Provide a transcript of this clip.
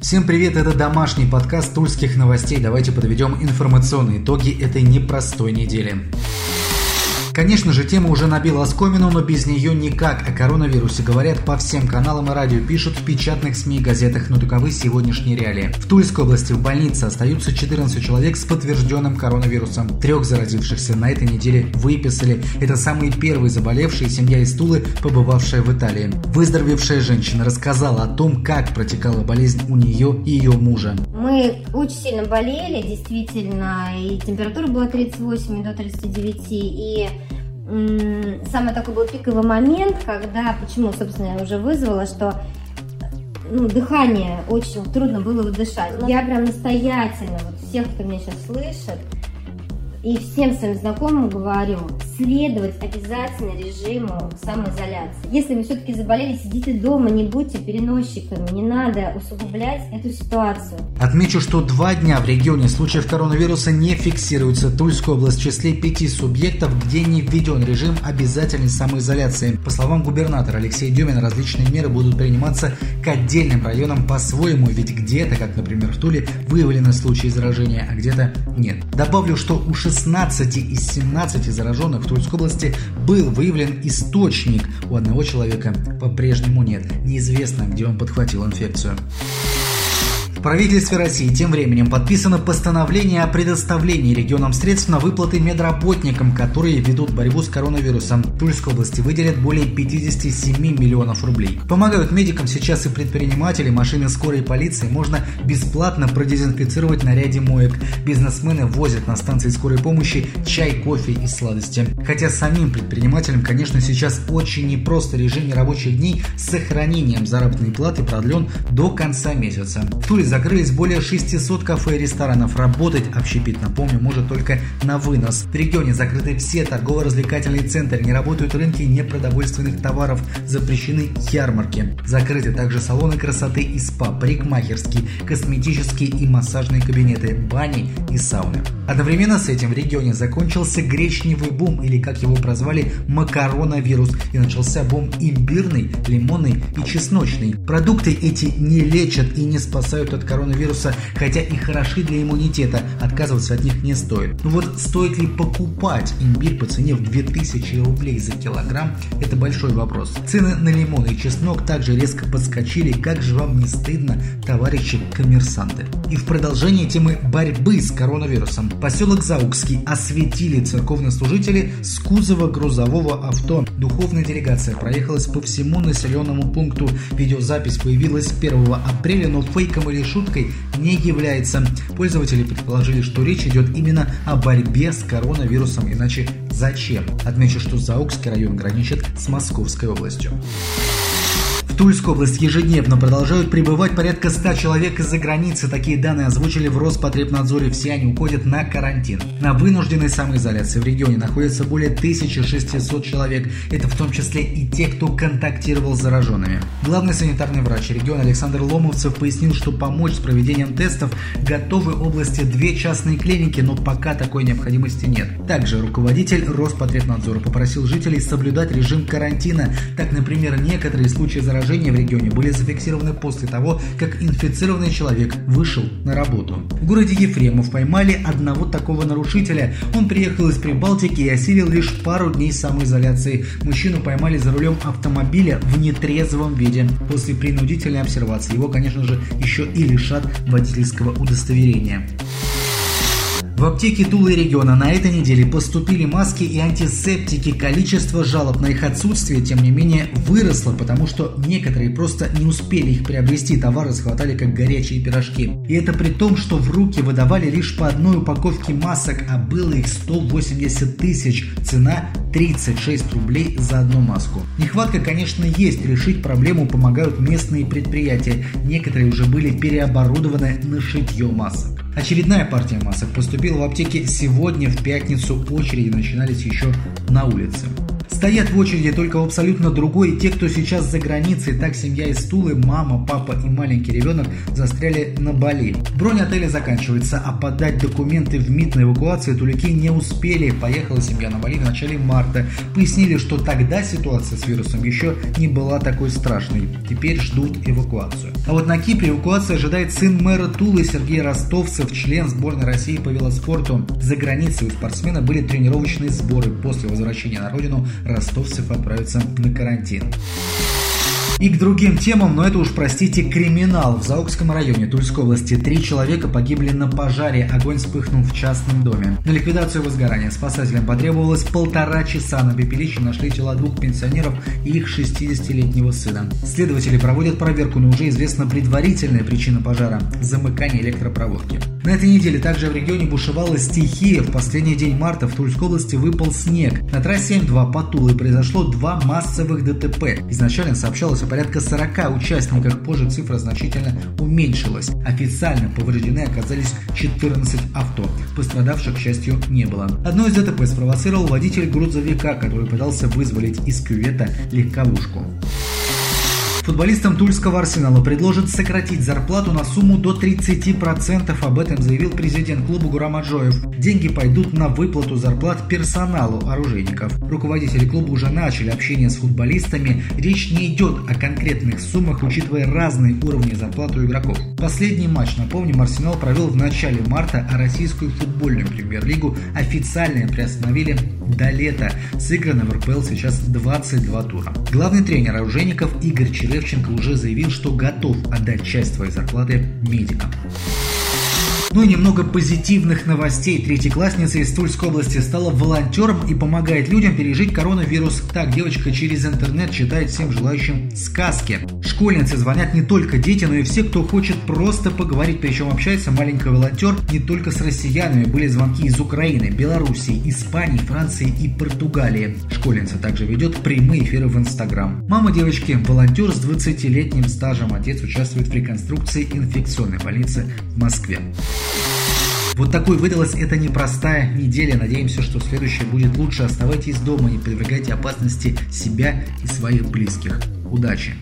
Всем привет, это домашний подкаст тульских новостей. Давайте подведем информационные итоги этой непростой недели. Конечно же, тема уже набила оскомину, но без нее никак. О коронавирусе говорят по всем каналам и радио, пишут в печатных СМИ и газетах, но таковы сегодняшние реалии. В Тульской области в больнице остаются 14 человек с подтвержденным коронавирусом. Трех заразившихся на этой неделе выписали. Это самые первые заболевшие семья из Тулы, побывавшая в Италии. Выздоровевшая женщина рассказала о том, как протекала болезнь у нее и ее мужа. Мы очень сильно болели, действительно, и температура была 38 до 39, и самый такой был пиковый момент, когда, почему, собственно, я уже вызвала, что ну, дыхание очень трудно было дышать. Я прям настоятельно, вот всех, кто меня сейчас слышит, и всем своим знакомым говорю, следовать обязательно режиму самоизоляции. Если вы все-таки заболели, сидите дома, не будьте переносчиками, не надо усугублять эту ситуацию. Отмечу, что два дня в регионе случаев коронавируса не фиксируется. Тульская область в числе пяти субъектов, где не введен режим обязательной самоизоляции. По словам губернатора Алексея Демина, различные меры будут приниматься к отдельным районам по-своему, ведь где-то, как, например, в Туле, выявлены случаи заражения, а где-то нет. Добавлю, что у 16 из 17 зараженных в Тульской области был выявлен источник. У одного человека по-прежнему нет. Неизвестно, где он подхватил инфекцию правительстве России тем временем подписано постановление о предоставлении регионам средств на выплаты медработникам, которые ведут борьбу с коронавирусом. Тульской области выделят более 57 миллионов рублей. Помогают медикам сейчас и предприниматели, машины скорой полиции можно бесплатно продезинфицировать на ряде моек. Бизнесмены возят на станции скорой помощи чай, кофе и сладости. Хотя самим предпринимателям, конечно, сейчас очень непросто режим нерабочих дней с сохранением заработной платы продлен до конца месяца. В Туле закрылись более 600 кафе и ресторанов. Работать, общепит, напомню, может только на вынос. В регионе закрыты все торгово-развлекательные центры, не работают рынки непродовольственных товаров, запрещены ярмарки. Закрыты также салоны красоты и спа, парикмахерские, косметические и массажные кабинеты, бани и сауны. Одновременно с этим в регионе закончился гречневый бум, или как его прозвали, макаронавирус, и начался бум имбирный, лимонный и чесночный. Продукты эти не лечат и не спасают от коронавируса, хотя и хороши для иммунитета, отказываться от них не стоит. Но вот стоит ли покупать имбирь по цене в 2000 рублей за килограмм, это большой вопрос. Цены на лимон и чеснок также резко подскочили, как же вам не стыдно, товарищи коммерсанты. И в продолжение темы борьбы с коронавирусом, поселок Заукский осветили церковнослужители с кузова грузового авто. Духовная делегация проехалась по всему населенному пункту. Видеозапись появилась 1 апреля, но фейком или шуткой не является. Пользователи предположили, что речь идет именно о борьбе с коронавирусом, иначе зачем? Отмечу, что Заукский район граничит с Московской областью. В Тульскую область ежедневно продолжают прибывать порядка 100 человек из-за границы. Такие данные озвучили в Роспотребнадзоре. Все они уходят на карантин. На вынужденной самоизоляции в регионе находится более 1600 человек. Это в том числе и те, кто контактировал с зараженными. Главный санитарный врач региона Александр Ломовцев пояснил, что помочь с проведением тестов готовы области две частные клиники, но пока такой необходимости нет. Также руководитель Роспотребнадзора попросил жителей соблюдать режим карантина. Так, например, некоторые случаи заражения заражения в регионе были зафиксированы после того, как инфицированный человек вышел на работу. В городе Ефремов поймали одного такого нарушителя. Он приехал из Прибалтики и осилил лишь пару дней самоизоляции. Мужчину поймали за рулем автомобиля в нетрезвом виде. После принудительной обсервации его, конечно же, еще и лишат водительского удостоверения. В аптеке Тулы региона на этой неделе поступили маски и антисептики. Количество жалоб на их отсутствие, тем не менее, выросло, потому что некоторые просто не успели их приобрести. Товары схватали как горячие пирожки. И это при том, что в руки выдавали лишь по одной упаковке масок, а было их 180 тысяч. Цена 36 рублей за одну маску. Нехватка, конечно, есть. Решить проблему помогают местные предприятия. Некоторые уже были переоборудованы на шитье масок. Очередная партия масок поступила в аптеки сегодня, в пятницу. Очереди начинались еще на улице. Стоят в очереди только в абсолютно другой. Те, кто сейчас за границей, так семья из Тулы, мама, папа и маленький ребенок застряли на Бали. Бронь отеля заканчивается, а подать документы в МИД на эвакуацию тулики не успели. Поехала семья на Бали в начале марта. Пояснили, что тогда ситуация с вирусом еще не была такой страшной. Теперь ждут эвакуацию. А вот на Кипре эвакуация ожидает сын мэра Тулы Сергей Ростовцев, член сборной России по велоспорту. За границей у спортсмена были тренировочные сборы. После возвращения на родину Ростовцев отправится на карантин. И к другим темам, но это уж, простите, криминал. В Заокском районе Тульской области три человека погибли на пожаре. Огонь вспыхнул в частном доме. На ликвидацию возгорания спасателям потребовалось полтора часа. На пепелище нашли тела двух пенсионеров и их 60-летнего сына. Следователи проводят проверку, но уже известна предварительная причина пожара – замыкание электропроводки. На этой неделе также в регионе бушевала стихия. В последний день марта в Тульской области выпал снег. На трассе М2 по Тулы произошло два массовых ДТП. Изначально сообщалось о порядка 40 участниках, позже цифра значительно уменьшилась. Официально повреждены оказались 14 авто. Пострадавших, к счастью, не было. Одно из ДТП спровоцировал водитель грузовика, который пытался вызволить из кювета легковушку. Футболистам Тульского Арсенала предложат сократить зарплату на сумму до 30%. Об этом заявил президент клуба Гурамаджоев. Деньги пойдут на выплату зарплат персоналу оружейников. Руководители клуба уже начали общение с футболистами. Речь не идет о конкретных суммах, учитывая разные уровни зарплат у игроков. Последний матч, напомним, Арсенал провел в начале марта, а российскую футбольную премьер-лигу официально приостановили до лета. Сыграно в РПЛ сейчас 22 тура. Главный тренер оружейников Игорь Черепов Левченко уже заявил, что готов отдать часть своей зарплаты медикам. Ну и немного позитивных новостей. Третьеклассница из Тульской области стала волонтером и помогает людям пережить коронавирус. Так девочка через интернет читает всем желающим сказки. Школьницы звонят не только дети, но и все, кто хочет просто поговорить. Причем общается маленький волонтер не только с россиянами. Были звонки из Украины, Белоруссии, Испании, Франции и Португалии. Школьница также ведет прямые эфиры в Инстаграм. Мама девочки – волонтер с 20-летним стажем. Отец участвует в реконструкции инфекционной больницы в Москве. Вот такой выдалась эта непростая неделя. Надеемся, что следующая будет лучше. Оставайтесь дома, не подвергайте опасности себя и своих близких. Удачи!